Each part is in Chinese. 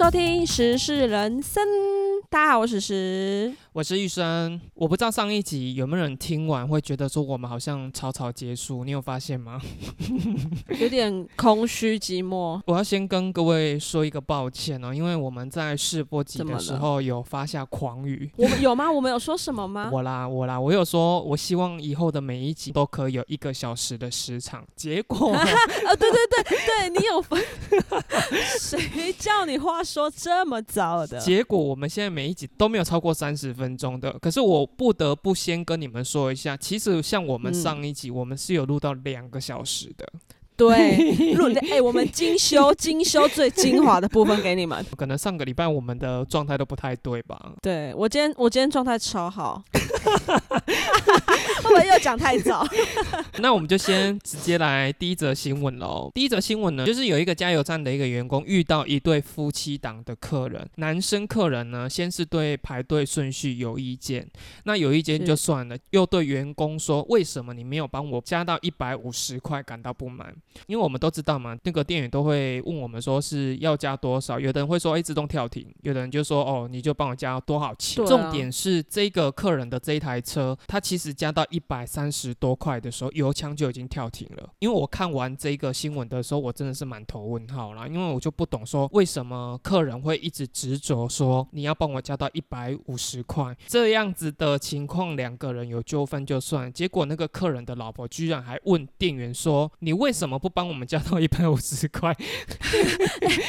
收听时事人生，大家好，我是时。我是玉生，我不知道上一集有没有人听完会觉得说我们好像草草结束，你有发现吗？有点空虚寂寞。我要先跟各位说一个抱歉哦，因为我们在试播集的时候有发下狂语。我们有吗？我们有说什么吗？我啦，我啦，我有说，我希望以后的每一集都可以有一个小时的时长。结果 啊，对对对对，你有分？谁叫你话说这么早的？结果我们现在每一集都没有超过三十分。分钟的，可是我不得不先跟你们说一下，其实像我们上一集，我们是有录到两个小时的。对，录哎，我们精修精修最精华的部分给你们。可能上个礼拜我们的状态都不太对吧？对我今天我今天状态超好。会不会又讲太早？那我们就先直接来第一则新闻喽。第一则新闻呢，就是有一个加油站的一个员工遇到一对夫妻档的客人，男生客人呢，先是对排队顺序有意见，那有意见就算了，又对员工说为什么你没有帮我加到一百五十块感到不满？因为我们都知道嘛，那个店员都会问我们说是要加多少，有的人会说哎自动跳停，有的人就说哦你就帮我加多少钱。重点是这个客人的这一台车，它其实加到一百三十多块的时候，油枪就已经跳停了。因为我看完这个新闻的时候，我真的是满头问号啦，因为我就不懂说为什么客人会一直执着说你要帮我加到一百五十块这样子的情况，两个人有纠纷就算，结果那个客人的老婆居然还问店员说你为什么不帮我们加到一百五十块？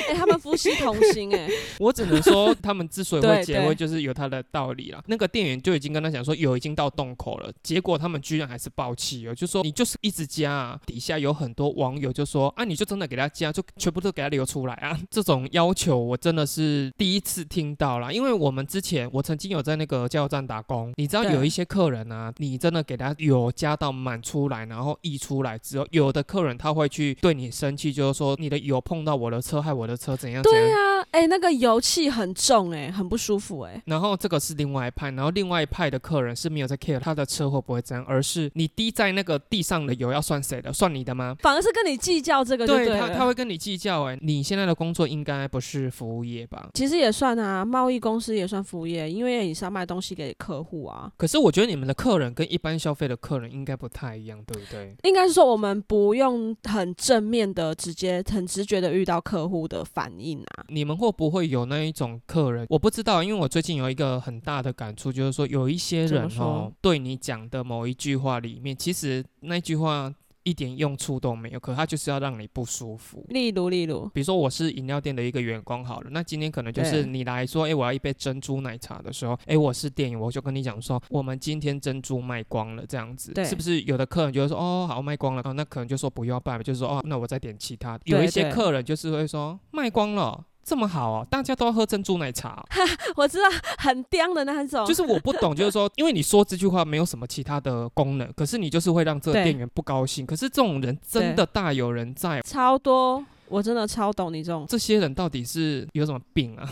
哎，他们夫妻同心哎，我只能说他们之所以会结婚，就是有他的道理了。那个店员就已经跟他讲说油已经到洞口了，结果。他们居然还是爆气油，就说你就是一直加啊，底下有很多网友就说啊，你就真的给他加，就全部都给他流出来啊。这种要求我真的是第一次听到啦，因为我们之前我曾经有在那个加油站打工，你知道有一些客人啊，你真的给他油加到满出来，然后溢出来之后，有的客人他会去对你生气，就是说你的油碰到我的车，害我的车怎样怎样？对啊，哎，那个油气很重，哎，很不舒服，哎。然后这个是另外一派，然后另外一派的客人是没有在 care 他的车会不会。而是你滴在那个地上的油要算谁的？算你的吗？反而是跟你计较这个，对他他会跟你计较。哎，你现在的工作应该不是服务业吧？其实也算啊，贸易公司也算服务业，因为你是要卖东西给客户啊。可是我觉得你们的客人跟一般消费的客人应该不太一样，对不对？应该是说我们不用很正面的、直接、很直觉的遇到客户的反应啊。你们会不会有那一种客人？我不知道，因为我最近有一个很大的感触，就是说有一些人哦，对你讲的某一句话里面，其实那句话一点用处都没有，可他就是要让你不舒服。例如，例如，比如说我是饮料店的一个员工，好了，那今天可能就是你来说，哎，我要一杯珍珠奶茶的时候，哎，我是店员，我就跟你讲说，我们今天珍珠卖光了，这样子，是不是有的客人就会说，哦，好，卖光了，哦，那可能就说不要办，就是说，哦，那我再点其他。有一些客人就是会说，卖光了。这么好哦，大家都要喝珍珠奶茶。我知道很刁的那种，就是我不懂，就是说，因为你说这句话没有什么其他的功能，可是你就是会让这个店员不高兴。可是这种人真的大有人在，超多。我真的超懂你这种，这些人到底是有什么病啊？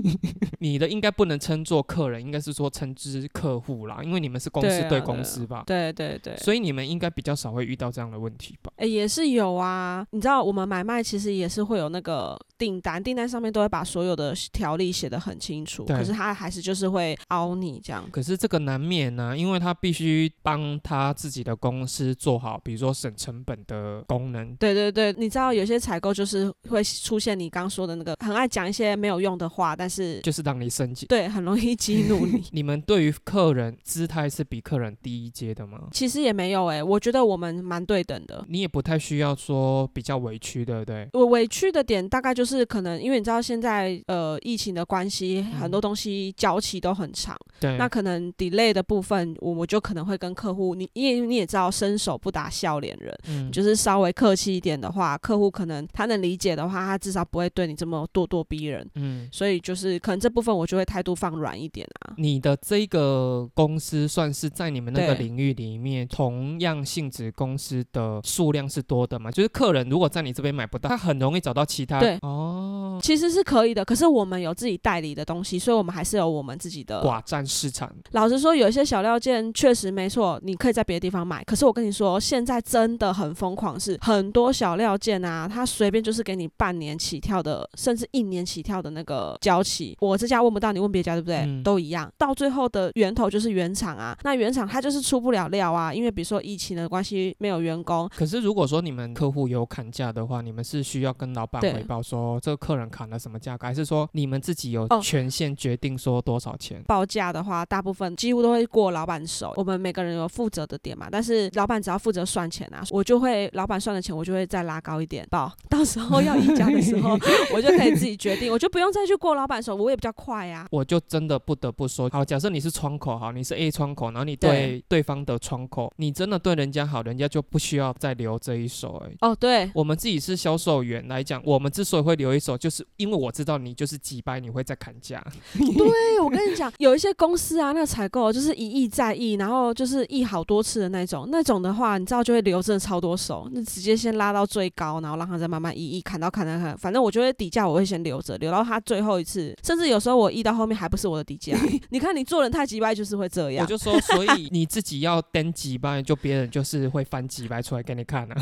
你的应该不能称作客人，应该是说称之客户啦，因为你们是公司对公司吧？对对对，所以你们应该比较少会遇到这样的问题吧？哎，也是有啊。你知道我们买卖其实也是会有那个订单，订单上面都会把所有的条例写得很清楚，可是他还是就是会凹你这样。可是这个难免呢，因为他必须帮他自己的公司做好，比如说省成本的功能。对对对，你知道有些采购。就是会出现你刚说的那个很爱讲一些没有用的话，但是就是让你生气，对，很容易激怒你。你们对于客人姿态是比客人低一阶的吗？其实也没有哎，我觉得我们蛮对等的。你也不太需要说比较委屈，对不对？我委屈的点大概就是可能因为你知道现在呃疫情的关系，很多东西交期都很长，对，那可能 delay 的部分，我我就可能会跟客户，你因为你也知道伸手不打笑脸人，嗯，就是稍微客气一点的话，客户可能他。他能理解的话，他至少不会对你这么咄咄逼人。嗯，所以就是可能这部分我就会态度放软一点啊。你的这个公司算是在你们那个领域里面，同样性质公司的数量是多的嘛？就是客人如果在你这边买不到，他很容易找到其他。对哦，其实是可以的。可是我们有自己代理的东西，所以我们还是有我们自己的寡占市场。老实说，有一些小料件确实没错，你可以在别的地方买。可是我跟你说，现在真的很疯狂，是很多小料件啊，它随便就是给你半年起跳的，甚至一年起跳的那个交期。我这家问不到，你问别家对不对？都一样。到最后的源头就是原厂啊，那原厂它就是出不了料啊，因为比如说疫情的关系没有员工。可是如果说你们客户有砍价的话，你们是需要跟老板汇报说这个客人砍了什么价格，还是说你们自己有权限决定说多少钱？报价的话，大部分几乎都会过老板手。我们每个人有负责的点嘛，但是老板只要负责算钱啊，我就会老板算的钱，我就会再拉高一点报。到时候要议价的时候，我就可以自己决定，我就不用再去过老板手，我也比较快呀。我就真的不得不说，好，假设你是窗口，好，你是 A 窗口，然后你对对方的窗口，你真的对人家好，人家就不需要再留这一手。哎，哦，对，我们自己是销售员来讲，我们之所以会留一手，就是因为我知道你就是几百，你会再砍价。对，我跟你讲，有一些公司啊，那个采购就是一亿再亿，然后就是亿好多次的那种，那种的话，你知道就会留真的超多手，那直接先拉到最高，然后让他再慢慢一亿砍到砍到砍，反正我觉得底价我会先留着，留到他最后一次，甚至有时候我一到后面还不是我的底价。你看你做人太急掰，就是会这样。我就说，所以你自己要登几掰，就别人就是会翻几掰出来给你看啊，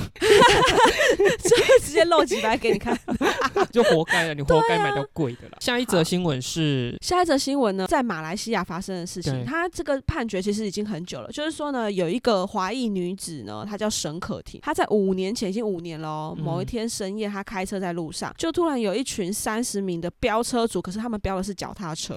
就直接露几掰给你看，就活该了，你活该买到贵的了。下一则新闻是，下一则新闻呢，在马来西亚发生的事情，他这个判决其实已经很久了，就是说呢，有一个华裔女子呢，她叫沈可婷，她在五年前已经五年了，某一天深夜，他开车在路上，就突然有一群三十名的飙车族，可是他们飙的是脚踏车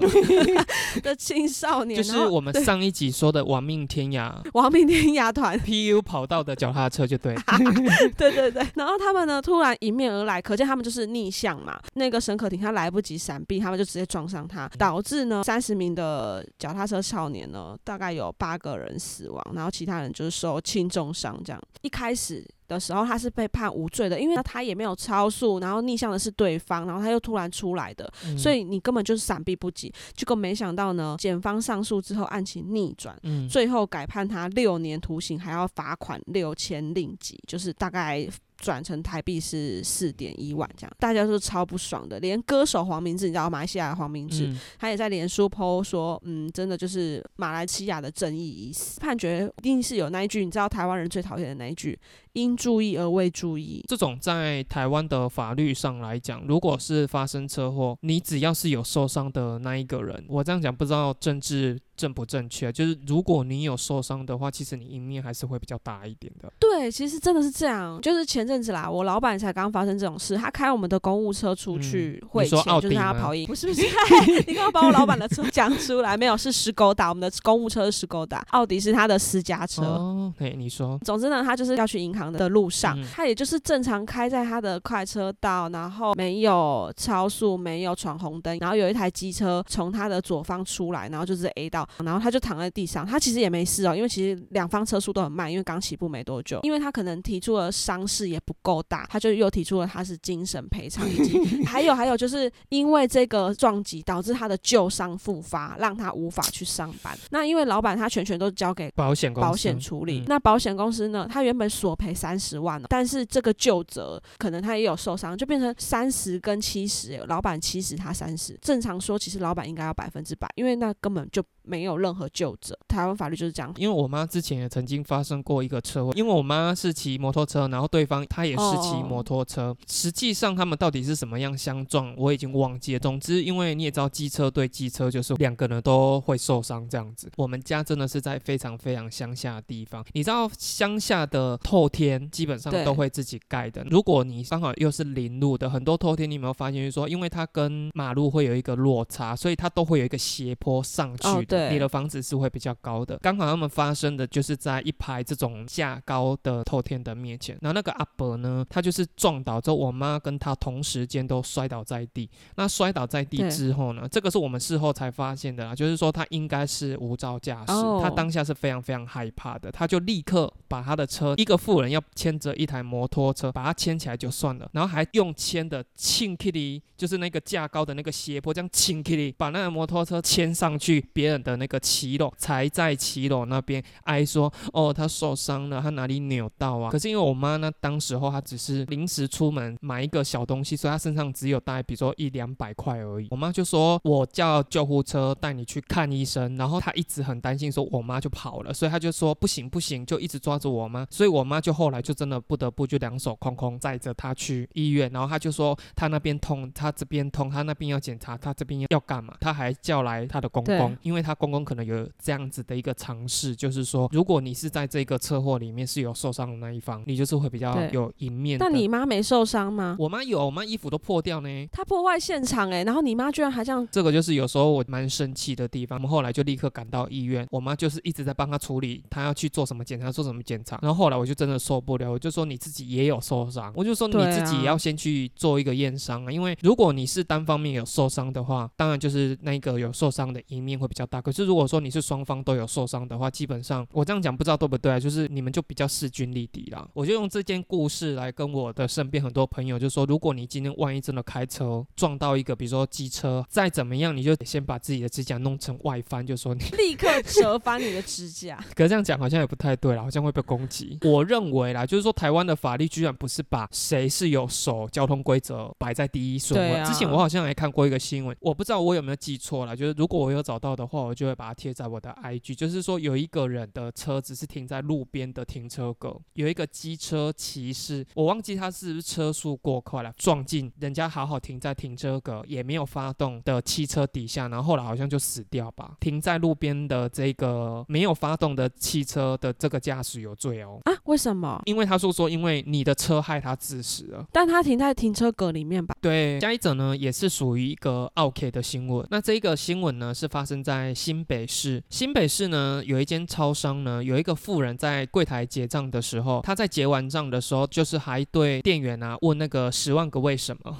的青少年，就是我们上一集说的亡命天涯，亡命天涯团 PU 跑道的脚踏车就对，对对对，然后他们呢突然迎面而来，可见他们就是逆向嘛，那个沈可婷她来不及闪避，他们就直接撞上他，导致呢三十名的脚踏车少年呢，大概有八个人死亡，然后其他人就是受轻重伤这样，一开始。的时候，他是被判无罪的，因为他也没有超速，然后逆向的是对方，然后他又突然出来的，所以你根本就是闪避不及。结果没想到呢，检方上诉之后案情逆转，最后改判他六年徒刑，还要罚款六千令吉，就是大概。转成台币是四点一万，这样大家都超不爽的。连歌手黄明志，你知道马来西亚的黄明志，他也在脸书 PO 说，嗯，真的就是马来西亚的正义已死。判决一定是有那一句，你知道台湾人最讨厌的那一句，应注意而未注意。这种在台湾的法律上来讲，如果是发生车祸，你只要是有受伤的那一个人，我这样讲不知道政治。正不正确？就是如果你有受伤的话，其实你赢面还是会比较大一点的。对，其实真的是这样。就是前阵子啦，我老板才刚发生这种事，他开我们的公务车出去汇钱，就是他跑赢，不是不是，你刚刚把我老板的车讲出来，没有是石狗打我们的公务车是石狗打，奥迪是他的私家车。哦，对，你说。总之呢，他就是要去银行的路上，他也就是正常开在他的快车道，然后没有超速，没有闯红灯，然后有一台机车从他的左方出来，然后就是 A 道。然后他就躺在地上，他其实也没事哦，因为其实两方车速都很慢，因为刚起步没多久。因为他可能提出了伤势也不够大，他就又提出了他是精神赔偿，以及 还有还有就是因为这个撞击导致他的旧伤复发，让他无法去上班。那因为老板他全权都交给保险保险处理，那保险公司呢，他原本索赔三十万了但是这个旧责可能他也有受伤，就变成三十跟七十，老板七十他三十。正常说，其实老板应该要百分之百，因为那根本就。没有任何救者，台湾法律就是这样。因为我妈之前也曾经发生过一个车祸，因为我妈是骑摩托车，然后对方他也是骑摩托车。实际上他们到底是什么样相撞，我已经忘记了。总之，因为你也知道，机车对机车就是两个人都会受伤这样子。我们家真的是在非常非常乡下的地方，你知道乡下的透天基本上都会自己盖的。如果你刚好又是临路的，很多透天你有没有发现，就是说，因为它跟马路会有一个落差，所以它都会有一个斜坡上去的。你的房子是会比较高的，刚好他们发生的就是在一排这种架高的透天的面前，然后那个阿伯呢，他就是撞倒之后，我妈跟他同时间都摔倒在地。那摔倒在地之后呢，这个是我们事后才发现的啦，就是说他应该是无照驾驶，他当下是非常非常害怕的，他就立刻把他的车，一个妇人要牵着一台摩托车，把它牵起来就算了，然后还用牵的轻 Kitty，就是那个架高的那个斜坡，这样轻 Kitty 把那个摩托车牵上去别人的。那个骑楼，才在骑楼那边哀说：“哦，他受伤了，他哪里扭到啊？”可是因为我妈呢，当时候她只是临时出门买一个小东西，所以她身上只有大概比如说一两百块而已。我妈就说：“我叫救护车带你去看医生。”然后她一直很担心，说我妈就跑了，所以她就说：“不行不行，就一直抓着我妈。”所以我妈就后来就真的不得不就两手空空载着她去医院。然后她就说：“她那边痛，她这边痛，她那边要检查，她这边要干嘛？”她还叫来她的公公，因为她公公可能有这样子的一个尝试，就是说，如果你是在这个车祸里面是有受伤的那一方，你就是会比较有赢面。但你妈没受伤吗？我妈有，我妈衣服都破掉呢。她破坏现场哎，然后你妈居然还这样。这个就是有时候我蛮生气的地方。我们后来就立刻赶到医院，我妈就是一直在帮她处理，她要去做什么检查，做什么检查。然后后来我就真的受不了，我就说你自己也有受伤，我就说你自己也要先去做一个验伤啊。因为如果你是单方面有受伤的话，当然就是那个有受伤的一面会比较大。可是如果说你是双方都有受伤的话，基本上我这样讲不知道对不对啊？就是你们就比较势均力敌啦。我就用这件故事来跟我的身边很多朋友就说，如果你今天万一真的开车撞到一个，比如说机车，再怎么样，你就得先把自己的指甲弄成外翻，就说你 立刻折翻你的指甲。可是这样讲好像也不太对了，好像会被攻击。我认为啦，就是说台湾的法律居然不是把谁是有守交通规则摆在第一顺位。之前我好像还看过一个新闻，我不知道我有没有记错啦，就是如果我有找到的话，我就会把它贴在我的 IG。就是说有一个人的车子是停在路边的停车格，有一个机车骑士，我忘记他是不是车速过快了，撞进人家好好停在停车格也没有发动的汽车底下，然后后来好像就死掉吧。停在路边的这个没有发动的汽车的这个驾驶有罪哦。啊？为什么？因为他说说因为你的车害他致死了。但他停在停车格里面吧？对。加一者呢也是属于一个 OK 的新闻。那这一个新闻呢是发生在新北市。新北市呢有一间超商呢有一个富人在柜台结账的时候，他在结完账的时候，就是还对店员啊问那个十万个为什么。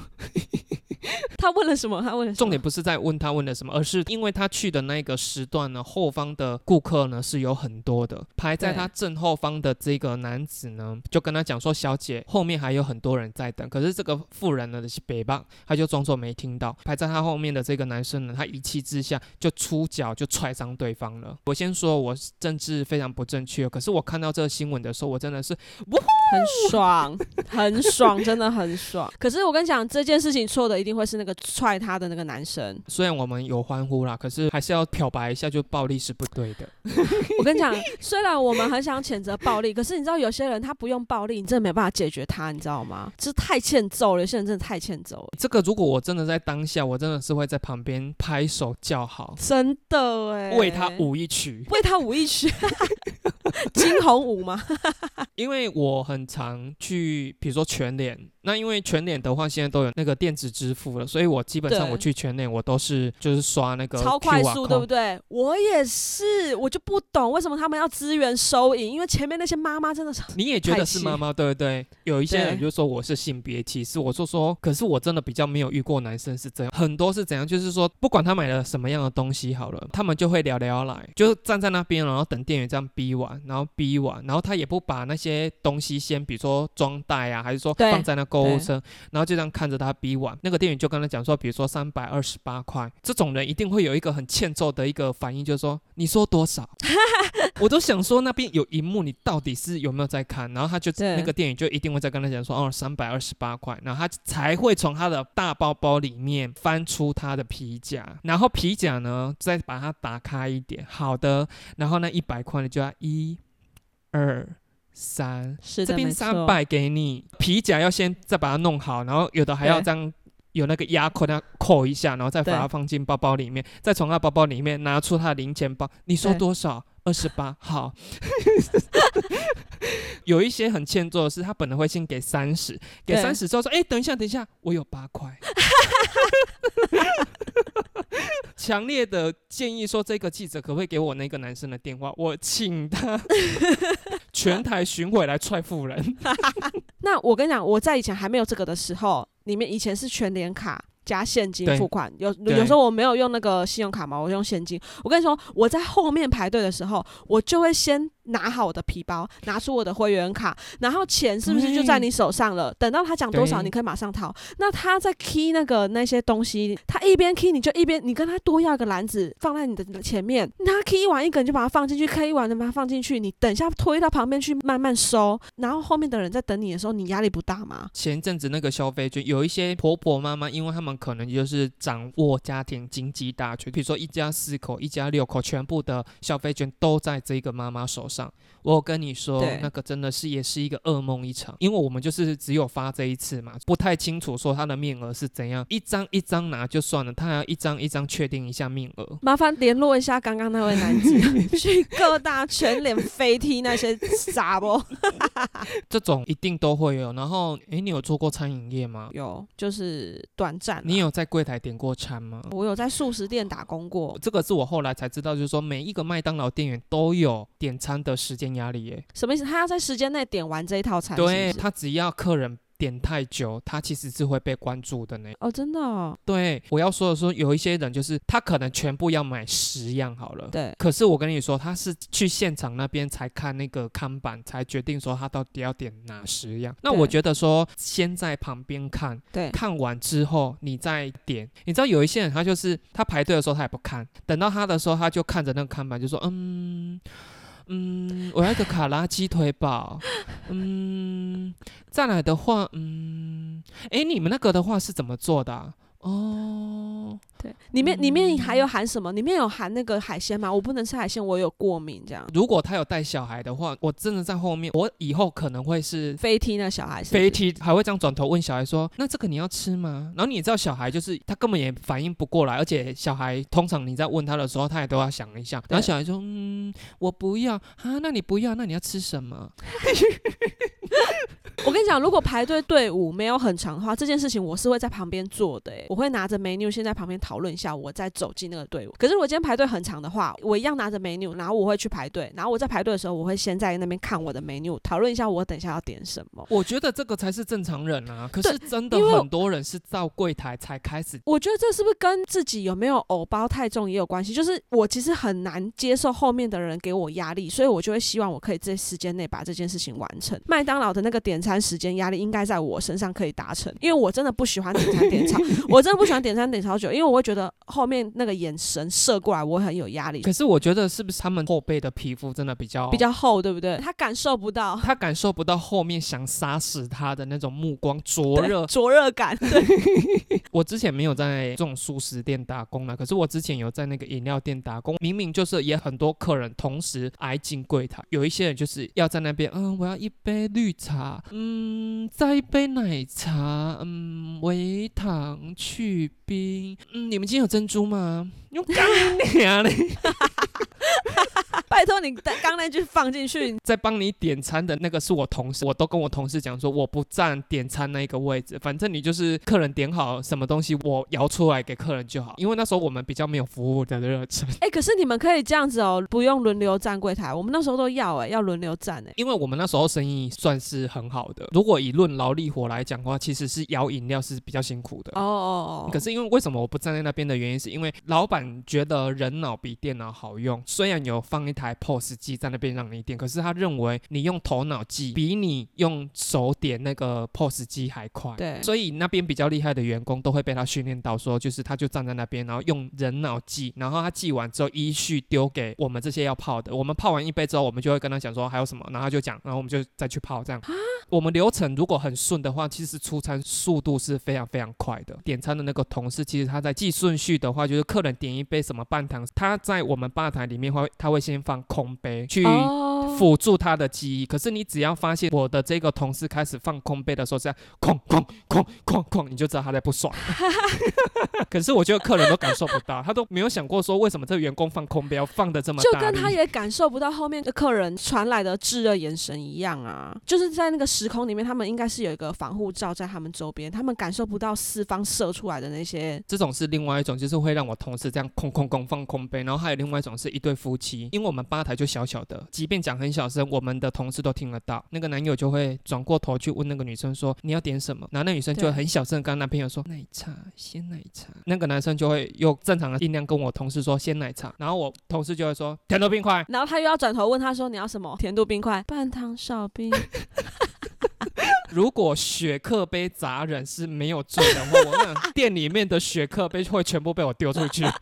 他问了什么？他问了重点不是在问他问了什么，而是因为他去的那个时段呢，后方的顾客呢是有很多的，排在他正后方的这个男子呢，就跟他讲说：“小姐，后面还有很多人在等。”可是这个妇人呢是北棒，他就装作没听到。排在他后面的这个男生呢，他一气之下就出脚就踹伤对方了。我先说，我政治非常不正确，可是我看到这个新闻的时候，我真的是很爽，很爽，真的很爽。可是我跟你讲，这件事情错的一定会是那个。踹他的那个男生，虽然我们有欢呼啦，可是还是要漂白一下，就暴力是不对的。我跟你讲，虽然我们很想谴责暴力，可是你知道有些人他不用暴力，你真的没办法解决他，你知道吗？就是太欠揍了，有些人真的太欠揍了。这个如果我真的在当下，我真的是会在旁边拍手叫好，真的哎，为他舞一曲，为他舞一曲，惊鸿舞吗？因为我很常去，比如说全脸。那因为全脸的话，现在都有那个电子支付了，所以我基本上我去全脸，我都是就是刷那个超快速，对不对？我也是，我就不懂为什么他们要支援收银，因为前面那些妈妈真的是你也觉得是妈妈，对不对？有一些人就说我是性别歧视，我就说，可是我真的比较没有遇过男生是这样，很多是怎样，就是说不管他买了什么样的东西好了，他们就会聊聊来，就站在那边，然后等店员这样逼完，然后逼完，然后他也不把那些东西先，比如说装袋啊，还是说放在那购物车，然后就这样看着他逼完，那个店员就跟他讲说，比如说三百二十八块，这种人一定会有一个很欠揍的一个反应，就是说你说多少，我都想说那边有荧幕，你到底是有没有在看？然后他就那个店员就一定会再跟他讲说，哦，三百二十八块，然后他才会从他的大包包里面翻出他的皮夹，然后皮夹呢再把它打开一点，好的，然后那一百块呢就要一二。三，这边三百给你，皮夹要先再把它弄好，然后有的还要这样有那个压扣，那扣一下，然后再把它放进包包里面，再从他包包里面拿出他的零钱包。你说多少？二十八。好，有一些很欠揍的是，他本来会先给三十，给三十之后说，哎，等一下，等一下，我有八块。强烈的建议说，这个记者可不可以给我那个男生的电话？我请他 全台巡回来踹富人。那我跟你讲，我在以前还没有这个的时候，你们以前是全联卡加现金付款，有有时候我没有用那个信用卡嘛，我用现金。我跟你说，我在后面排队的时候，我就会先。拿好我的皮包，拿出我的会员卡，然后钱是不是就在你手上了？等到他讲多少，你可以马上掏。那他在 key 那个那些东西，他一边 key 你就一边你跟他多要个篮子放在你的前面，他 key 完一个你就把它放进去，key 完就把它放进去，你等一下推到旁边去慢慢收，然后后面的人在等你的时候，你压力不大吗？前一阵子那个消费券，有一些婆婆妈妈，因为他们可能就是掌握家庭经济大权，比如说一家四口、一家六口，全部的消费券都在这个妈妈手上。上我跟你说，那个真的是也是一个噩梦一场，因为我们就是只有发这一次嘛，不太清楚说他的面额是怎样，一张一张拿就算了，他还要一张一张确定一下面额。麻烦联络一下刚刚那位男子，去各大全脸飞踢那些傻不？这种一定都会有。然后，哎，你有做过餐饮业吗？有，就是短暂。你有在柜台点过餐吗？我有在素食店打工过。这个是我后来才知道，就是说每一个麦当劳店员都有点餐的时间压力耶。什么意思？他要在时间内点完这一套餐？对他只要客人。点太久，他其实是会被关注的呢。哦，真的。对，我要说的说，有一些人就是他可能全部要买十样好了。对。可是我跟你说，他是去现场那边才看那个看板，才决定说他到底要点哪十样。那我觉得说，先在旁边看，对，看完之后你再点。你知道有一些人，他就是他排队的时候他也不看，等到他的时候他就看着那个看板，就说嗯。嗯，我要一个卡拉鸡腿堡。嗯，再来的话，嗯，哎，你们那个的话是怎么做的？哦。对，里面里面还有含什么？里面有含那个海鲜吗？我不能吃海鲜，我有过敏。这样，如果他有带小孩的话，我真的在后面，我以后可能会是飞踢那小孩，飞踢还会这样转头问小孩说：“那这个你要吃吗？”然后你知道小孩就是他根本也反应不过来，而且小孩通常你在问他的时候，他也都要想一下。然后小孩说：“嗯，我不要啊，那你不要，那你要吃什么？” 我跟你讲，如果排队队伍没有很长的话，这件事情我是会在旁边做的。哎，我会拿着 menu 先在旁边讨论一下，我再走进那个队伍。可是如果今天排队很长的话，我一样拿着 menu，然后我会去排队。然后我在排队的时候，我会先在那边看我的 menu，讨论一下我等一下要点什么。我觉得这个才是正常人啊。可是真的很多人是到柜台才开始。我觉得这是不是跟自己有没有偶包太重也有关系？就是我其实很难接受后面的人给我压力，所以我就会希望我可以在时间内把这件事情完成。麦当劳的那个点餐时间压力应该在我身上可以达成，因为我真的不喜欢点餐点超，我真的不喜欢点餐点超久，因为我会觉得后面那个眼神射过来，我很有压力。可是我觉得是不是他们后背的皮肤真的比较比较厚，对不对？他感受不到，他感受不到后面想杀死他的那种目光灼热灼热感。对，我之前没有在这种素食店打工了，可是我之前有在那个饮料店打工，明明就是也很多客人同时挨进柜台，有一些人就是要在那边，嗯，我要一杯绿茶，嗯，再一杯奶茶，嗯，微糖去冰，嗯，你们今天有珍珠吗？用干娘嘞！拜托你刚那句放进去，在帮你点餐的那个是我同事，我都跟我同事讲说，我不占点餐那一个位置，反正你就是客人点好什么东西，我摇出来给客人就好。因为那时候我们比较没有服务的热忱。哎，可是你们可以这样子哦，不用轮流站柜台，我们那时候都要哎，要轮流站哎。因为我们那时候生意算是很好的，如果以论劳力活来讲的话，其实是摇饮料是比较辛苦的。哦哦哦。可是因为为什么我不站在那边的原因，是因为老板觉得人脑比电脑好用，虽然有放一台。台 POS 机在那边让你点，可是他认为你用头脑记比你用手点那个 POS 机还快。对，所以那边比较厉害的员工都会被他训练到，说就是他就站在那边，然后用人脑记，然后他记完之后依序丢给我们这些要泡的。我们泡完一杯之后，我们就会跟他讲说还有什么，然后他就讲，然后我们就再去泡这样。我们流程如果很顺的话，其实出餐速度是非常非常快的。点餐的那个同事，其实他在记顺序的话，就是客人点点一杯什么半糖，他在我们吧台里面会他会先放。空杯去辅助他的记忆，可是你只要发现我的这个同事开始放空杯的时候，这样哐哐哐哐哐，你就知道他在不爽。可是我觉得客人都感受不到，他都没有想过说为什么这个员工放空杯要放的这么大，就跟他也感受不到后面的客人传来的炙热眼神一样啊！就是在那个时空里面，他们应该是有一个防护罩在他们周边，他们感受不到四方射出来的那些。这种是另外一种，就是会让我同事这样空空空放空杯，然后还有另外一种是一对夫妻，因为我们吧台就小小的，即便讲很。小声，我们的同事都听得到。那个男友就会转过头去问那个女生说：“你要点什么？”然后那女生就会很小声跟男朋友说：“奶茶，鲜奶茶。”那个男生就会用正常的音量跟我同事说：“鲜奶茶。”然后我同事就会说：“甜度冰块。”然后他又要转头问他说：“你要什么？甜度冰块，半糖少冰。” 如果雪克杯砸人是没有罪的话，我那店里面的雪克杯会全部被我丢出去。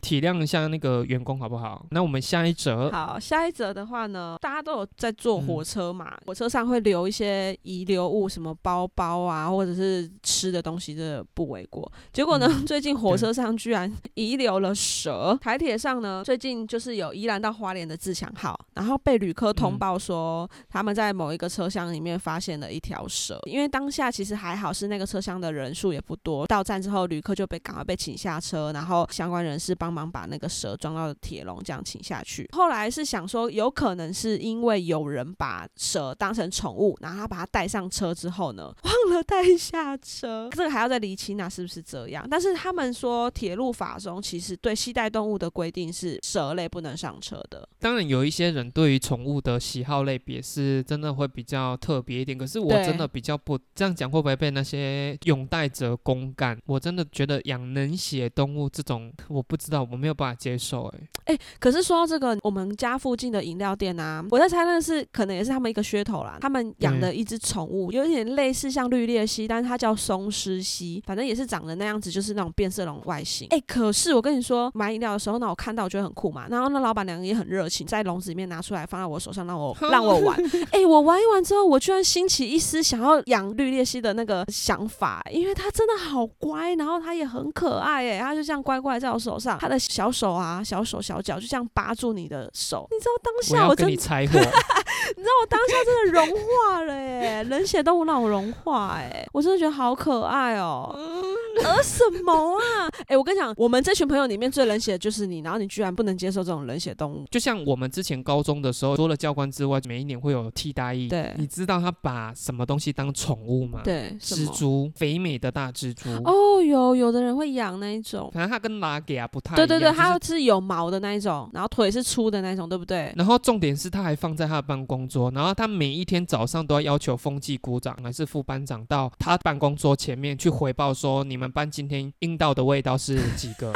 体谅一下那个员工好不好？那我们下一则。好，下一则的话呢，大家都有在坐火车嘛，火车上会留一些遗留物，什么包包啊，或者是吃的东西，这不为过。结果呢，最近火车上居然遗留了蛇。台铁上呢，最近就是有宜兰到花莲的自强号，然后被旅客通报说，他们在某一个车厢里面发发现了一条蛇。因为当下其实还好，是那个车厢的人数也不多。到站之后，旅客就被赶快被请下车，然后相关人士帮。忙把那个蛇装到铁笼，这样请下去。后来是想说，有可能是因为有人把蛇当成宠物，然后他把它带上车之后呢，忘了带下车。这个还要再厘清，那是不是这样？但是他们说，铁路法中其实对携带动物的规定是蛇类不能上车的。当然，有一些人对于宠物的喜好类别是真的会比较特别点。可是我真的比较不这样讲，会不会被那些拥戴者公干？我真的觉得养冷血动物这种，我不知道。我没有办法接受，哎哎，可是说到这个，我们家附近的饮料店啊，我在猜那是可能也是他们一个噱头啦。他们养的一只宠物，有点类似像绿鬣蜥，但是它叫松狮蜥，反正也是长得那样子，就是那种变色龙外形。哎，可是我跟你说，买饮料的时候呢，我看到我觉得很酷嘛，然后那老板娘也很热情，在笼子里面拿出来放在我手上，让我 让我玩。哎，我玩一玩之后，我居然兴起一丝想要养绿鬣蜥的那个想法，因为它真的好乖，然后它也很可爱，哎，它就这样乖乖在我手上，它的小手啊，小手小脚就这样扒住你的手，你知道当下我真你猜火，你知道我当下真的融化了耶，冷血动物让我融化哎，我真的觉得好可爱哦。呃什么啊？哎，我跟你讲，我们这群朋友里面最冷血的就是你，然后你居然不能接受这种冷血动物。就像我们之前高中的时候，除了教官之外，每一年会有替代役。对，你知道他把什么东西当宠物吗？对，蜘蛛，肥美的大蜘蛛。哦，有有的人会养那一种，反正它跟拉给啊不太。对对对，它是有毛的那一种，然后腿是粗的那一种，对不对？然后重点是他还放在他的办公桌，然后他每一天早上都要要求风纪股长还是副班长到他办公桌前面去回报说，你们班今天。阴道的味道是几个？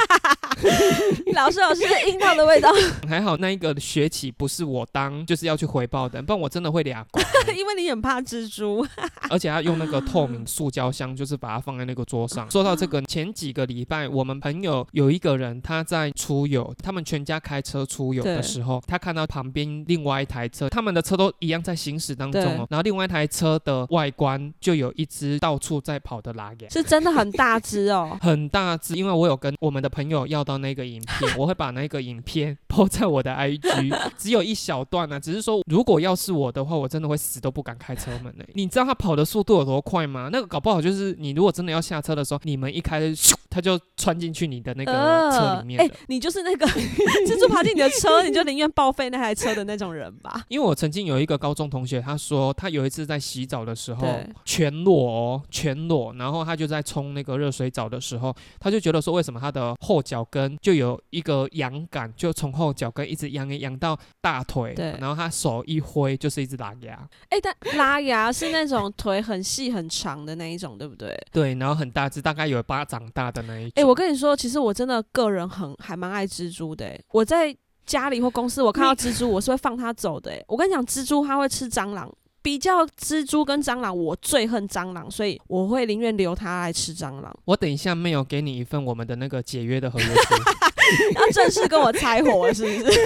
老师，老师，樱桃的味道 还好。那一个学期不是我当，就是要去回报的，不然我真的会俩。因为你很怕蜘蛛，而且他用那个透明塑胶箱，就是把它放在那个桌上。说到这个，前几个礼拜，我们朋友有一个人他在出游，他们全家开车出游的时候，他看到旁边另外一台车，他们的车都一样在行驶当中哦。然后另外一台车的外观就有一只到处在跑的拉杆，是真的很大只哦，很大只。因为我有跟我们的朋友要到那个影片，我会把那个影片 抛在我的 IG，只有一小段呢。只是说，如果要是我的话，我真的会死都不敢开车门呢。你知道他跑的速度有多快吗？那个搞不好就是你如果真的要下车的时候，你们一开，咻，他就穿进去你的那个车里面。哎，你就是那个 蜘蛛爬进你的车，你就宁愿报废那台车的那种人吧？因为我曾经有一个高中同学，他说他有一次在洗澡的时候全裸，哦，全裸，然后他就在冲那个热水澡的时候，他就觉得说为什么他的后脚跟就有一个痒感，就从后脚跟一直痒痒到大腿。对，然后他手一挥就是一只拉牙。哎，但拉牙是那种腿很细很长的那一种，对不对？对，然后很大只，大概有巴掌大的那一种。哎，我跟你说，其实我真的个人很还蛮爱蜘蛛的。我在家里或公司，我看到蜘蛛，我是会放它走的。我跟你讲，蜘蛛它会吃蟑螂。比较蜘蛛跟蟑螂，我最恨蟑螂，所以我会宁愿留它来吃蟑螂。我等一下没有给你一份我们的那个解约的合约书，要正式跟我拆伙是不是？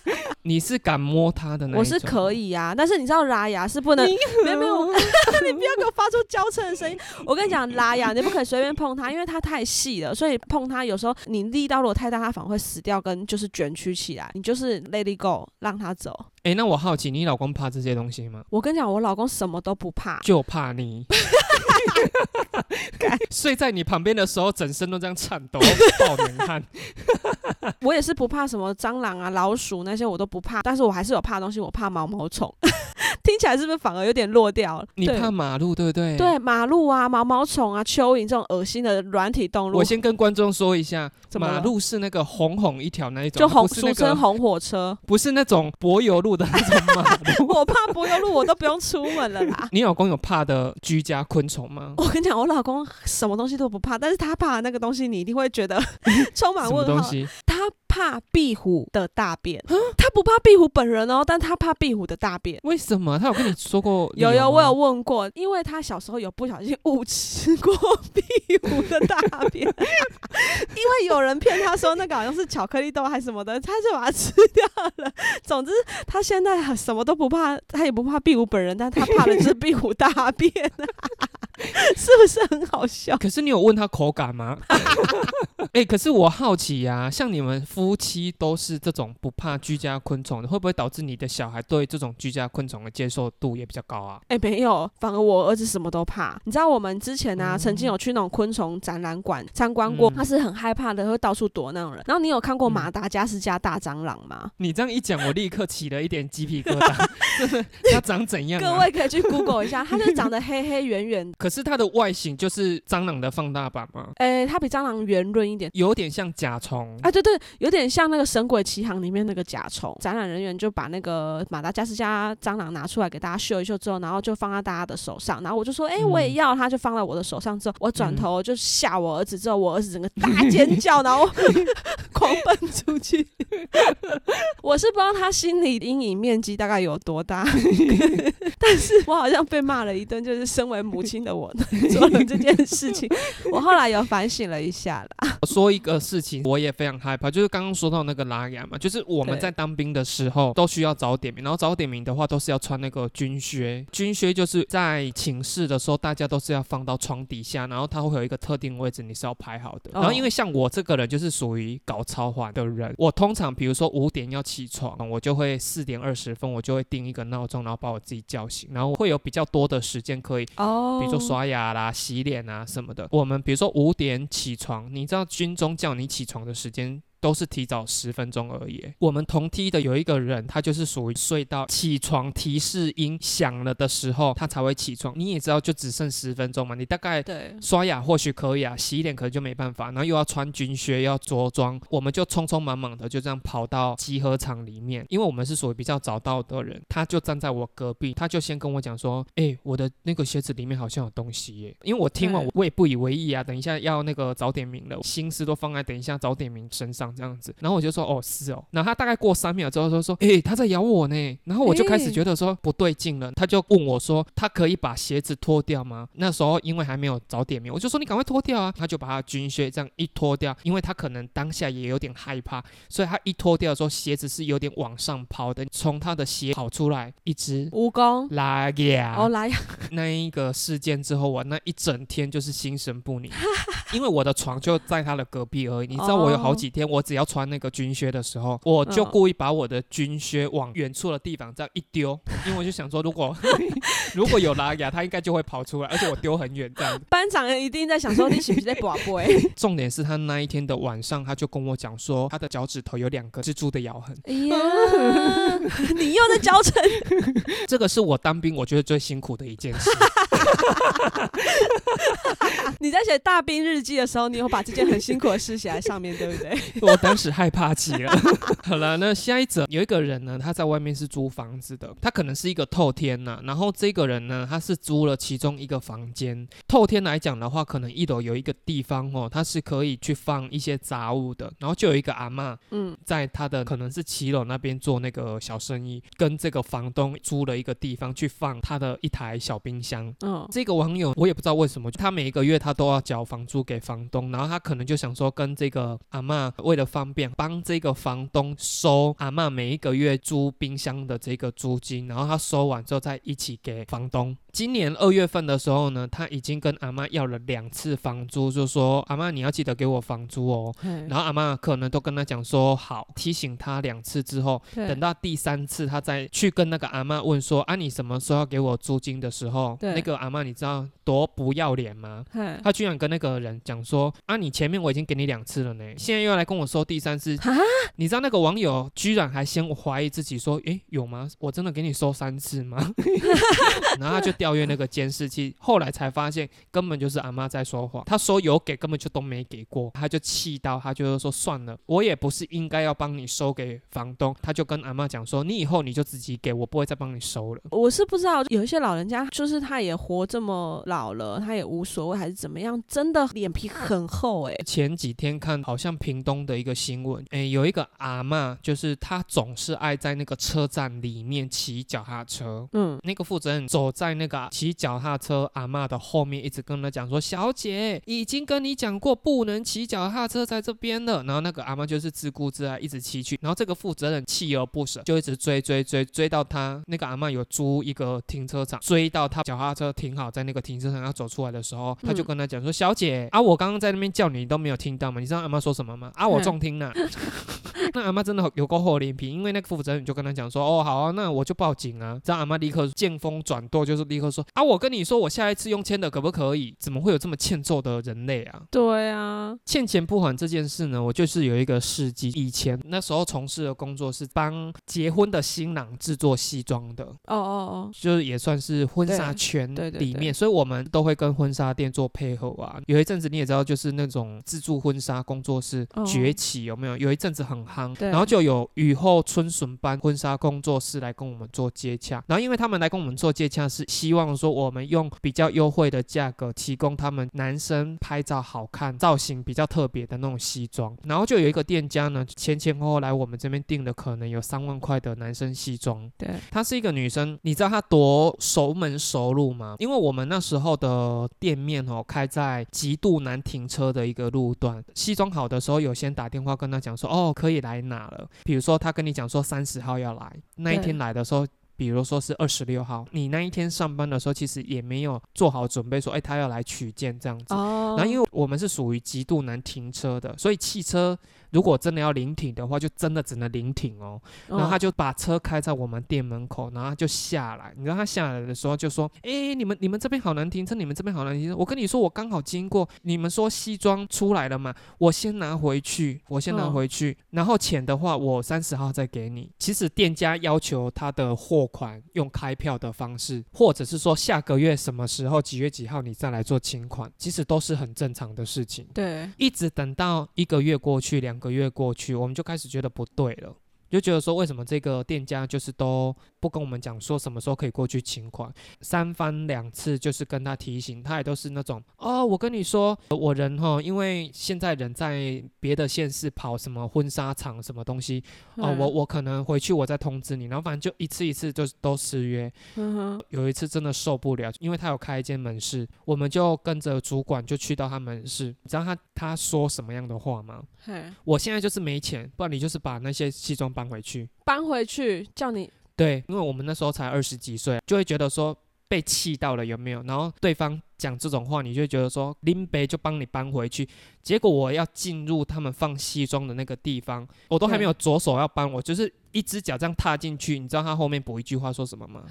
你是敢摸它的那？我是可以啊，但是你知道拉牙是不能，没有没有，你不要给我发出娇嗔的声音。我跟你讲，拉牙你不可以随便碰它，因为它太细了，所以碰它有时候你力道如果太大，它反而会死掉，跟就是卷曲起来。你就是 let it go，让它走。哎，那我好奇，你老公怕这些东西吗？我跟你讲，我老公什么都不怕，就怕你。睡在你旁边的时候，整身都这样颤抖，爆冷汗。我也是不怕什么蟑螂啊、老鼠那些，我都不怕。但是我还是有怕东西，我怕毛毛虫。听起来是不是反而有点落掉？你怕马路对不对？对，马路啊，毛毛虫啊，蚯蚓这种恶心的软体动物。我先跟观众说一下，马路是那个红红一条那一种，就红俗称红火车，不是那种柏油路的那种马路。我怕柏油路，我都不用出门了啦。你老公有怕的居家昆虫吗？我跟你讲，我老公什么东西都不怕，但是他怕那个东西，你一定会觉得 充满问号。他。怕壁虎的大便，他不怕壁虎本人哦，但他怕壁虎的大便。为什么？他有跟你说过？有有，我有问过，因为他小时候有不小心误吃过壁虎的大便，因为有人骗他说那个好像是巧克力豆还是什么的，他就把它吃掉了。总之，他现在什么都不怕，他也不怕壁虎本人，但他怕的是壁虎大便。是不是很好笑？可是你有问他口感吗？哎，可是我好奇呀，像你们夫妻都是这种不怕居家昆虫的，会不会导致你的小孩对这种居家昆虫的接受度也比较高啊？哎，没有，反而我儿子什么都怕。你知道我们之前呢，曾经有去那种昆虫展览馆参观过，他是很害怕的，会到处躲那种人。然后你有看过马达加斯加大蟑螂吗？你这样一讲，我立刻起了一点鸡皮疙瘩。它长怎样？各位可以去 Google 一下，它就长得黑黑圆圆。可是它的外形就是蟑螂的放大版吗？哎，它比蟑螂圆润一点，有点像甲虫啊。对对，有点像那个《神鬼奇航》里面那个甲虫。展览人员就把那个马达加斯加蟑螂拿出来给大家秀一秀之后，然后就放在大家的手上。然后我就说：“哎，我也要。”他就放在我的手上之后，我转头就吓我儿子，之后我儿子整个大尖叫，然后狂奔出去。我是不知道他心理阴影面积大概有多大，但是我好像被骂了一顿，就是身为母亲的我。做了这件事情，我后来有反省了一下啦。说一个事情，我也非常害怕，就是刚刚说到那个拉雅嘛，就是我们在当兵的时候都需要早点名，然后早点名的话都是要穿那个军靴，军靴就是在寝室的时候大家都是要放到床底下，然后它会有一个特定位置，你是要排好的。然后因为像我这个人就是属于搞超环的人，我通常比如说五点要起床，我就会四点二十分我就会定一个闹钟，然后把我自己叫醒，然后会有比较多的时间可以，哦，比如说刷牙啦、洗脸啊什么的。我们比如说五点起床，你知道。军中叫你起床的时间。都是提早十分钟而已。我们同梯的有一个人，他就是属于睡到起床提示音响了的时候，他才会起床。你也知道，就只剩十分钟嘛，你大概刷牙或许可以啊，洗脸可能就没办法，然后又要穿军靴，要着装，我们就匆匆忙忙的就这样跑到集合场里面。因为我们是属于比较早到的人，他就站在我隔壁，他就先跟我讲说：“哎，我的那个鞋子里面好像有东西耶。”因为我听完我也不以为意啊，等一下要那个早点名了，心思都放在等一下早点名身上。这样子，然后我就说哦是哦，然后他大概过三秒之后说说，哎他在咬我呢，然后我就开始觉得说不对劲了，他就问我说他可以把鞋子脱掉吗？那时候因为还没有早点名，我就说你赶快脱掉啊，他就把他军靴这样一脱掉，因为他可能当下也有点害怕，所以他一脱掉的时候鞋子是有点往上抛的，从他的鞋跑出来一只蜈蚣。拉呀哦拉呀，那一个事件之后，我那一整天就是心神不宁，因为我的床就在他的隔壁而已，你知道我有好几天我只要穿那个军靴的时候，我就故意把我的军靴往远处的地方这样一丢，因为我就想说，如果 如果有拉牙，他应该就会跑出来，而且我丢很远这样。班长一定在想说，你是不是在宝贝？重点是他那一天的晚上，他就跟我讲说，他的脚趾头有两个蜘蛛的咬痕。哎呀，你又在教程？这个是我当兵我觉得最辛苦的一件事。你在写大兵日记的时候，你有把这件很辛苦的事写在上面，对不对？我当时害怕极了。好了，那下一则有一个人呢，他在外面是租房子的，他可能是一个透天呐。然后这个人呢，他是租了其中一个房间。透天来讲的话，可能一楼有一个地方哦，他是可以去放一些杂物的。然后就有一个阿妈，嗯，在他的可能是七楼那边做那个小生意，跟这个房东租了一个地方去放他的一台小冰箱。嗯，这个网友我也不知道为什么，他每一个月他都要交房租给房东，然后他可能就想说跟这个阿妈为了方便帮这个房东收阿妈每一个月租冰箱的这个租金，然后他收完之后再一起给房东，今年二月份的时候呢，他已经跟阿妈要了两次房租，就说阿妈你要记得给我房租哦。然后阿妈可能都跟他讲说好，提醒他两次之后，等到第三次他再去跟那个阿妈问说啊你什么时候要给我租金的时候，那个阿妈你知道多不要脸吗？他居然跟那个人讲说啊你前面我已经给你两次了呢，现在又来跟我说第三次，你知道那个网友居然还先怀疑自己说诶有吗？我真的给你收三次吗？然后他就调阅那个监视器，后来才发现根本就是阿妈在说谎。他说有给，根本就都没给过。他就气到，他就是说算了，我也不是应该要帮你收给房东。他就跟阿妈讲说，你以后你就自己给我，不会再帮你收了。我是不知道有一些老人家，就是他也活这么老了，他也无所谓还是怎么样，真的脸皮很厚哎。前几天看好像屏东的一个新闻，哎，有一个阿妈，就是她总是爱在那个车站里面骑脚踏车，嗯，那个负责人走在那个骑脚踏车阿妈的后面，一直跟他讲说：“小姐，已经跟你讲过不能骑脚踏车在这边了。”然后那个阿妈就是自顾自啊，一直骑去。然后这个负责人锲而不舍，就一直追追追追到他那个阿妈有租一个停车场，追到他脚踏车停好在那个停车场要走出来的时候，他就跟他讲说：“小姐啊，我刚刚在那边叫你，你都没有听到吗？你知道阿妈说什么吗？啊，我重听了。”那阿妈真的有够厚脸皮，因为那个负责人就跟他讲说：“哦，好啊，那我就报警啊。”这阿妈立刻见风转舵，就是立刻说：“啊，我跟你说，我下一次用签的可不可以？怎么会有这么欠揍的人类啊？”对啊，欠钱不还这件事呢，我就是有一个事迹。以前那时候从事的工作是帮结婚的新郎制作西装的。哦哦哦，就是也算是婚纱圈里面，所以我们都会跟婚纱店做配合啊。有一阵子你也知道，就是那种自助婚纱工作室崛起，有没有？有一阵子很夯，然后就有雨后春笋般婚纱工作室来跟我们做接洽。然后因为他们来跟我们做接洽，是希望说我们用比较优惠的价格提供他们男生拍照好看、造型比较特别的那种西装。然后就有一个店家呢，前前后后来我们这边订了可能有三万块的男生西装。对，她是一个女生，你知道她多熟门熟路吗？因为我们那时候的店面哦开在极度难停车的一个路段，西装好的时候有先打电话跟她讲说，哦，可以来拿了。比如说他跟你讲说三十号要来，那一天来的时候。比如说是二十六号，你那一天上班的时候，其实也没有做好准备，说，哎，他要来取件这样子。哦。然后因为我们是属于极度难停车的，所以汽车。如果真的要临停的话，就真的只能临停哦。然后他就把车开在我们店门口，然后就下来。你知道他下来的时候就说：“哎，你们你们这边好难停车，你们这边好难停车。我跟你说，我刚好经过，你们说西装出来了嘛？我先拿回去，我先拿回去。然后钱的话，我三十号再给你。其实店家要求他的货款用开票的方式，或者是说下个月什么时候几月几号你再来做清款，其实都是很正常的事情。对，一直等到一个月过去两。个月过去，我们就开始觉得不对了。就觉得说，为什么这个店家就是都不跟我们讲说什么时候可以过去请款？三番两次就是跟他提醒，他也都是那种哦，我跟你说，我人哈，因为现在人在别的县市跑什么婚纱厂什么东西哦，我我可能回去我再通知你，然后反正就一次一次就都失约。有一次真的受不了，因为他有开一间门市，我们就跟着主管就去到他门市，你知道他他说什么样的话吗？我现在就是没钱，不然你就是把那些西装搬回去，搬回去叫你对，因为我们那时候才二十几岁，就会觉得说被气到了，有没有？然后对方讲这种话，你就觉得说拎杯就帮你搬回去。结果我要进入他们放西装的那个地方，我都还没有左手要搬，我就是一只脚这样踏进去。你知道他后面补一句话说什么吗？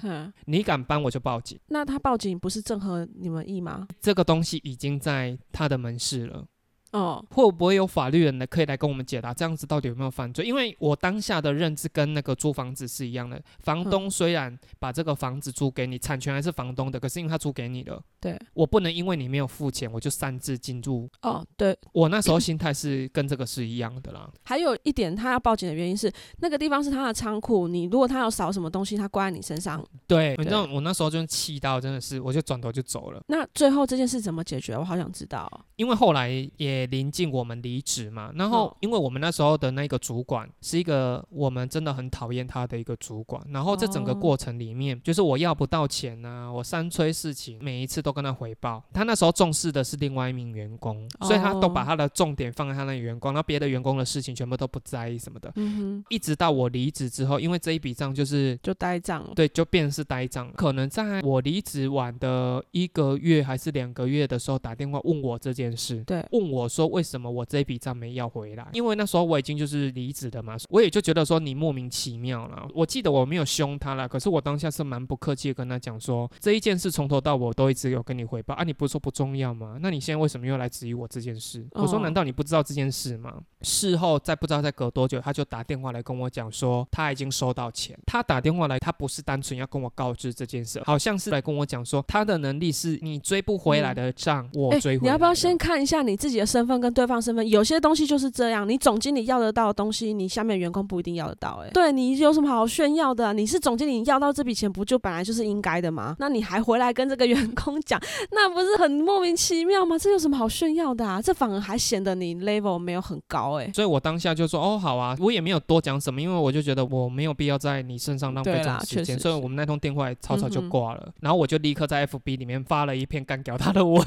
你敢搬我就报警。那他报警不是正合你们意吗？这个东西已经在他的门市了。哦，会不会有法律人呢？可以来跟我们解答，这样子到底有没有犯罪？因为我当下的认知跟那个租房子是一样的，房东虽然把这个房子租给你，产权还是房东的，可是因为他租给你了，对，我不能因为你没有付钱，我就擅自进入。哦，对，我那时候心态是跟这个是一样的啦。还有一点，他要报警的原因是那个地方是他的仓库，你如果他要扫什么东西，他挂在你身上。对，你知道我那时候就气到真的是，我就转头就走了。那最后这件事怎么解决？我好想知道。因为后来也。也临近我们离职嘛。然后因为我们那时候的那个主管是一个我们真的很讨厌他的一个主管，然后这整个过程里面，就是我要不到钱啊，我三催四请，每一次都跟他回报。他那时候重视的是另外一名员工，所以他都把他的重点放在他那员工，然后别的员工的事情全部都不在意什么的。嗯哼，一直到我离职之后，因为这一笔账就是就呆账，对，就变成是呆账。可能在我离职晚的一个月还是两个月的时候，打电话问我这件事，对，问我说为什么我这一笔账没要回来？因为那时候我已经就是离职的嘛，我也就觉得说你莫名其妙了。我记得我没有凶他了，可是我当下是蛮不客气的跟他讲说，这一件事从头到尾我都一直有跟你汇报啊，你不是说不重要吗？那你现在为什么又来质疑我这件事？我说难道你不知道这件事吗？事后再不知道再隔多久，他就打电话来跟我讲说他已经收到钱。他打电话来，他不是单纯要跟我告知这件事，好像是来跟我讲说他的能力是你追不回来的账，我追回来。你要不要先看一下你自己的身份跟对方身份？有些东西就是这样，你总经理要得到的东西，你下面员工不一定要得到。哎，对你有什么好炫耀的？你是总经理要到这笔钱，不就本来就是应该的吗？那你还回来跟这个员工讲，那不是很莫名其妙吗？这有什么好炫耀的啊？这反而还显得你 level 没有很高哎。所以我当下就说哦好啊，我也没有多讲什么，因为我就觉得我没有必要在你身上浪费这种时间，所以我们那通电话草草就挂了。然后我就立刻在 FB 里面发了一篇干掉他的文。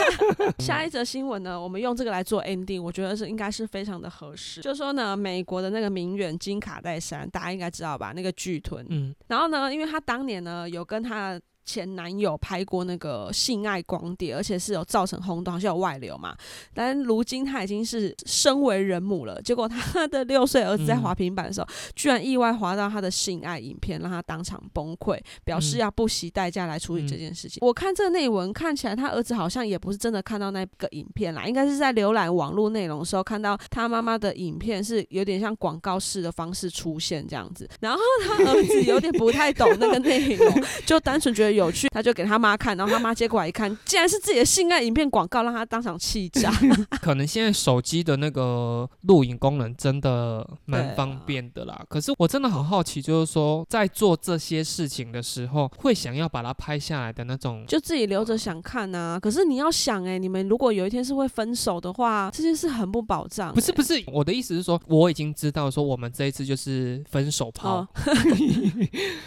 下一则新闻呢，我们用这个来做 ending，我觉得是应该是非常的合适。就说呢，美国的那个名媛金卡戴珊，大家应该知道吧？那个巨臀。嗯。然后呢，因为他当年呢有跟他。前男友拍过那个性爱光碟，而且是有造成轰动，好像有外流嘛。但如今他已经是身为人母了，结果他 的六岁儿子在滑平板的时候，居然意外滑到他的性爱影片，让他当场崩溃，表示要不惜代价来处理这件事情。我看这个内文看起来，他儿子好像也不是真的看到那个影片啦，应该是在浏览网络内容的时候看到他妈妈的影片，是有点像广告式的方式出现这样子。然后他儿子有点不太懂那个内容，就单纯觉得。有趣，他就给他妈看，然后他妈接过来一看，竟然是自己的性爱影片广告，让他当场气炸。可能现在手机的那个录影功能真的蛮方便的啦。可是我真的很好奇，就是说在做这些事情的时候，会想要把它拍下来的那种，就自己留着想看啊。可是你要想，哎，你们如果有一天是会分手的话，这件事很不保障。不是不是，我的意思是说，我已经知道说我们这一次就是分手炮，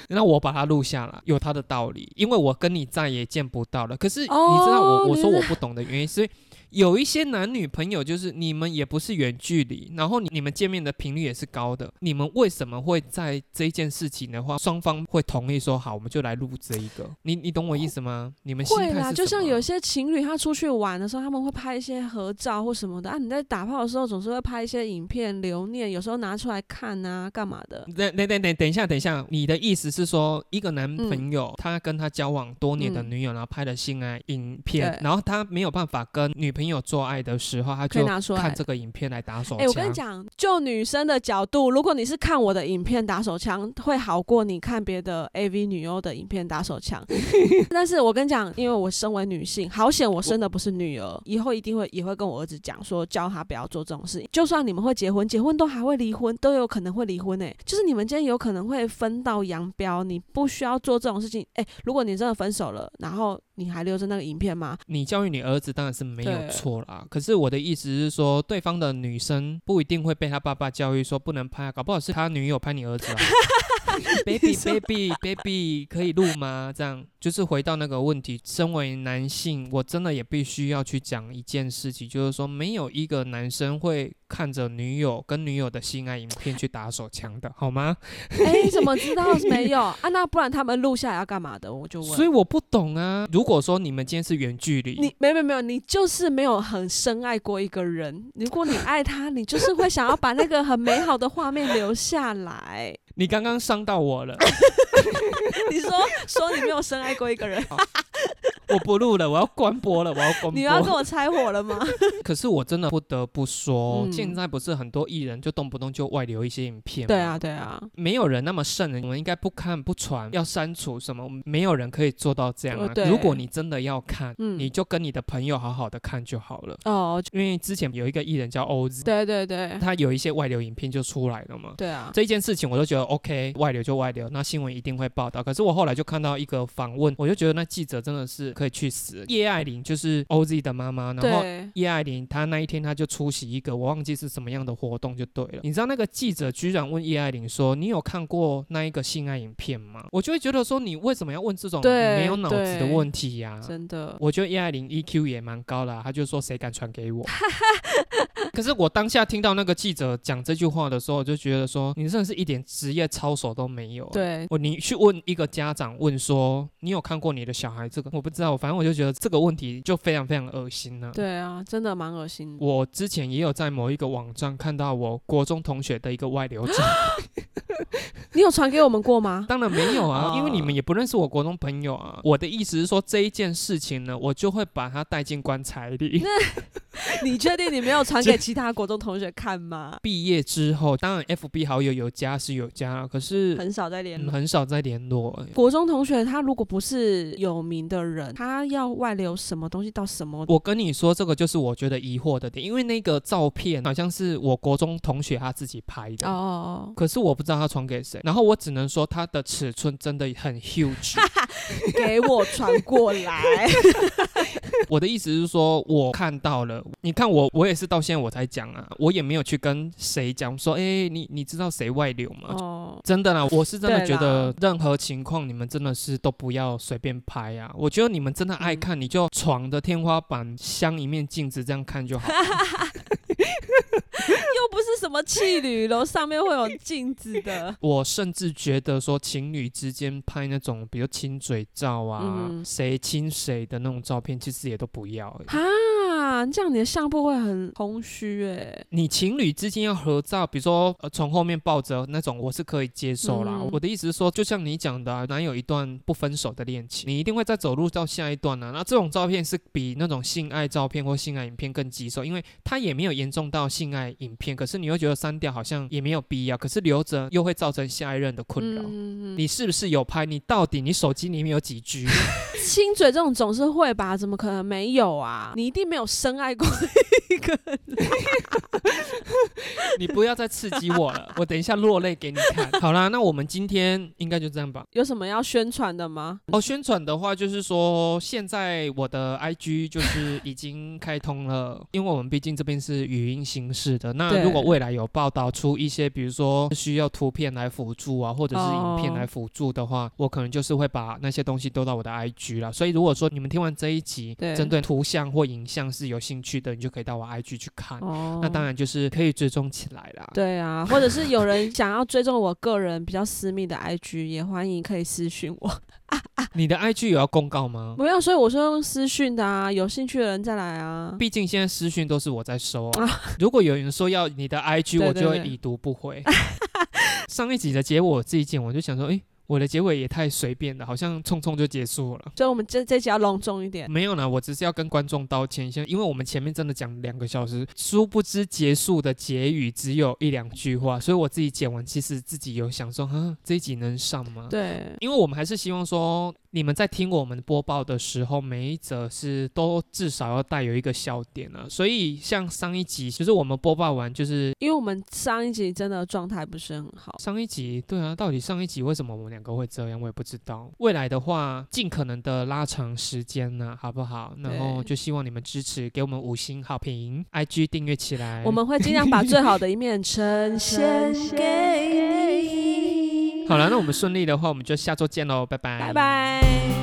那我把它录下来，有它的道理。因为我跟你再也见不到了，可是你知道我我说我不懂的原因是。有一些男女朋友，就是你们也不是远距离，然后你你们见面的频率也是高的，你们为什么会在这一件事情的话，双方会同意说好，我们就来录这一个？你你懂我意思吗？你们会啦，就像有些情侣他出去玩的时候，他们会拍一些合照或什么的啊。你在打炮的时候，总是会拍一些影片留念，有时候拿出来看啊，干嘛的？等等等等等一下，等一下，你的意思是说，一个男朋友他跟他交往多年的女友，然后拍了性爱影片，然后他没有办法跟女朋友。朋友做爱的时候，他就看这个影片来打手枪。哎，我跟你讲，就女生的角度，如果你是看我的影片打手枪，会好过你看别的 AV 女优的影片打手枪。但是我跟你讲，因为我身为女性，好险我生的不是女儿，以后一定会也会跟我儿子讲说，教他不要做这种事情。就算你们会结婚，结婚都还会离婚，都有可能会离婚。哎，就是你们今天有可能会分道扬镳，你不需要做这种事情。哎，如果你真的分手了，然后。你还留着那个影片吗？你教育你儿子当然是没有错啦。可是我的意思是说，对方的女生不一定会被他爸爸教育说不能拍，搞不好是他女友拍你儿子啊。Baby baby baby，可以录吗？这样就是回到那个问题。身为男性，我真的也必须要去讲一件事情，就是说没有一个男生会看着女友跟女友的性爱影片去打手枪的，好吗？哎，怎么知道没有 啊？那不然他们录下来要干嘛的？我就问。所以我不懂啊。如果说你们今天是远距离，你没有没有没有，你就是没有很深爱过一个人。如果你爱他，你就是会想要把那个很美好的画面留下来。你刚刚伤到我了。你说说你没有深爱过一个人。我不录了，我要关播了，我要关播。你要跟我拆火了吗？可是我真的不得不说，现在不是很多艺人就动不动就外流一些影片吗？对啊，对啊，没有人那么圣人，我们应该不看不传，要删除什么？没有人可以做到这样啊。如果你真的要看，你就跟你的朋友好好的看就好了。哦，因为之前有一个艺人叫 OZ，，对对对，他有一些外流影片就出来了嘛。对啊，这件事情我都觉得 OK，外流就外流，那新闻一定会报道。可是我后来就看到一个访问，我就觉得那记者真的是。可以去死。叶爱玲就是 OZ 的妈妈，然后叶爱玲她那一天她就出席一个我忘记是什么样的活动就对了。你知道那个记者居然问叶爱玲说：“你有看过那一个性爱影片吗？”我就会觉得说：“你为什么要问这种没有脑子的问题呀？”真的，我觉得叶爱玲 EQ 也蛮高的，她就说：“谁敢传给我？” 可是我当下听到那个记者讲这句话的时候，我就觉得说：“你真的是一点职业操守都没有。”对，我你去问一个家长问说：“你有看过你的小孩这个？”我不知道，反正我就觉得这个问题就非常非常恶心了。对啊，真的蛮恶心。我之前也有在某一个网站看到我国中同学的一个外流照。你有传给我们过吗？当然没有啊，因为你们也不认识我国中朋友啊。我的意思是说，这一件事情呢，我就会把它带进棺材里。你确定你没有传给其他国中同学看吗？毕业之后，当然 FB 好友有加是有加，可是很少在联络，很少在联络。国中同学他如果不是有名的人，他要外流什么东西到什么？我跟你说，这个就是我觉得疑惑的点，因为那个照片好像是我国中同学他自己拍的哦哦，可是我不知道他传给谁。然后我只能说，他的尺寸真的很 huge，给我传过来。我的意思是说，我看到了。你看我，我也是到现在我才讲啊，我也没有去跟谁讲说，哎，你你知道谁外流吗？哦，真的啦，我是真的觉得任何情况你们真的是都不要随便拍啊。我觉得你们真的爱看，你就床的天花板镶一面镜子这样看就好。又不是什么气旅楼上面会有镜子的。我甚至觉得说情侣之间拍那种，比如亲嘴照啊，谁亲谁的那种照片，其实也都不要。啊，这样你的相簿会很空虚哎。你情侣之间要合照，比如说呃从后面抱着那种，我是可以接受啦。我的意思是说，就像你讲的，哪有一段不分手的恋情，你一定会再走入到下一段呢？那这种照片是比那种性爱照片或性爱影片更棘手，因为它也没有严重到性爱影片，可是你又觉得删掉好像也没有必要，可是留着又会造成下一任的困扰。你是不是有拍？你到底你手机里面有几 G？亲嘴这种总是会吧？怎么可能没有啊？你一定没有深爱过一个人。你不要再刺激我了，我等一下落泪给你看。好啦，那我们今天应该就这样吧。有什么要宣传的吗？哦，宣传的话就是说，现在我的 IG 就是已经开通了，因为我们毕竟这边是语音形式的。那如果未来有报道出一些，比如说需要图片来辅助啊，或者是影片来辅助的话，我可能就是会把那些东西丢到我的 IG 了。所以如果说你们听完这一集，针对图像或影像是有兴趣的，你就可以到我 IG 去看。哦，那当然就是可以追踪起来啦。对啊，或者是有人想要追踪我个人比较私密的 IG，也欢迎可以私讯我。你的 IG 有要公告吗？不要，所以我说用私讯的啊，有兴趣的人再来啊。毕竟现在私讯都是我在收啊。如果有人说要你的 IG，我就会已读不回。上一集的结果我自己剪，我就想说，哎。我的结尾也太随便了，好像匆匆就结束了。所以，我们这这集要隆重一点。没有呢，我只是要跟观众道歉一下，因为我们前面真的讲两个小时，殊不知结束的结语只有一两句话，所以我自己剪完，其实自己有想说，哈，这一集能上吗？对，因为我们还是希望说。你们在听我们播报的时候，每一则是都至少要带有一个笑点啊。所以像上一集，其实我们播报完，就是因为我们上一集真的状态不是很好。上一集，对啊，到底上一集为什么我们两个会这样，我也不知道。未来的话，尽可能的拉长时间呢，好不好？然后就希望你们支持，给我们五星好评，IG 订阅起来。我们会尽量把最好的一面呈现 给你。好了，那我们顺利的话，我们就下周见喽，拜拜，拜拜。